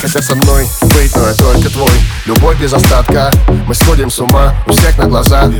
Хотят со мной быть, но я только твой. Любовь без остатка, мы сходим с ума У всех на глаза.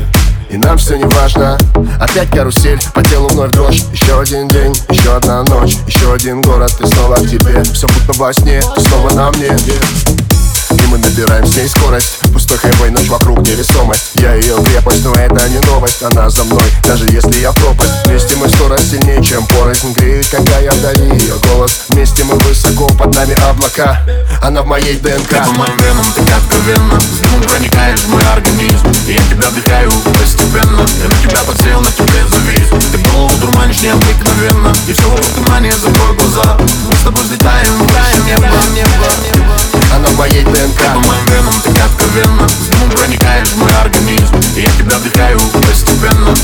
И нам все не важно. Опять карусель, по телу вновь дрожь. Еще один день, еще одна ночь. Еще один город, и снова к тебе. Все будто во сне, ты снова на мне. И мы набираем с ней скорость. Пустой хайвей, ночь вокруг невесомость. Я ее крепость, но это не новость. Она за мной, даже если я в пропасть. Вместе мы сто раз сильнее, чем порознь. Греет, когда я вдали. Ее голос Вместе мы высоко, под нами облака Она в моей ДНК. Ты по моим венам, так откровенно С дымом проникаешь в мой организм. И я тебя вдыхаю постепенно. Я на тебя подсел, на тебе завис. Ты голову дурманишь необыкновенно. И все вокруг тумане, закрой глаза. Мы с тобой взлетаем, в небо, небо. Она в моей ДНК. Ты по моим венам, так откровенно С дымом проникаешь в мой организм. И я тебя вдыхаю постепенно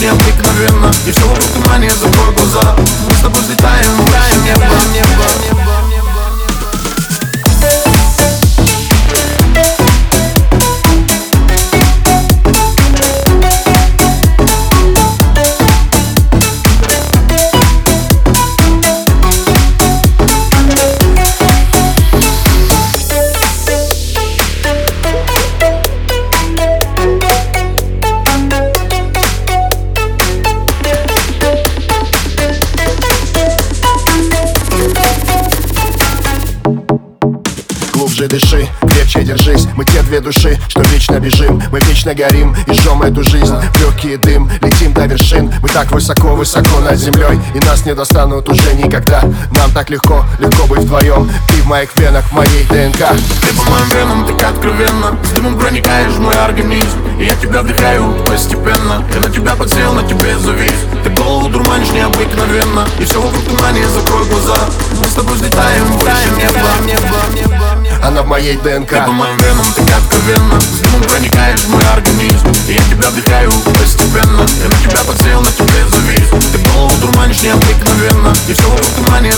дурманишь необыкновенно И все вокруг тумане, закрой глаза Мы с тобой взлетаем, в небо, небо, небо глубже дыши, крепче держись Мы те две души, что вечно бежим. Мы вечно горим и жжем эту жизнь. В Легкий дым, летим до вершин. Мы так высоко-высоко над землей И нас не достанут уже никогда. Нам так легко, легко быть вдвоем. Ты в моих венах, в моей ДНК. Ты по моим венам, так откровенно. С дымом проникаешь в мой организм И я тебя вдыхаю постепенно. Я на тебя подсел, на тебе завис. Ты голову дурманишь необыкновенно. И все вокруг тумане, закрой глаза. Мы с тобой взлетаем выше неба, она в моей ДНК. Ты по моим венам, так откровенно С дымом проникаешь в мой организм. И я тебя вдыхаю постепенно. Я на тебя подсел, на тебе завис. Ты голову дурманишь необыкновенно. И все вокруг тумане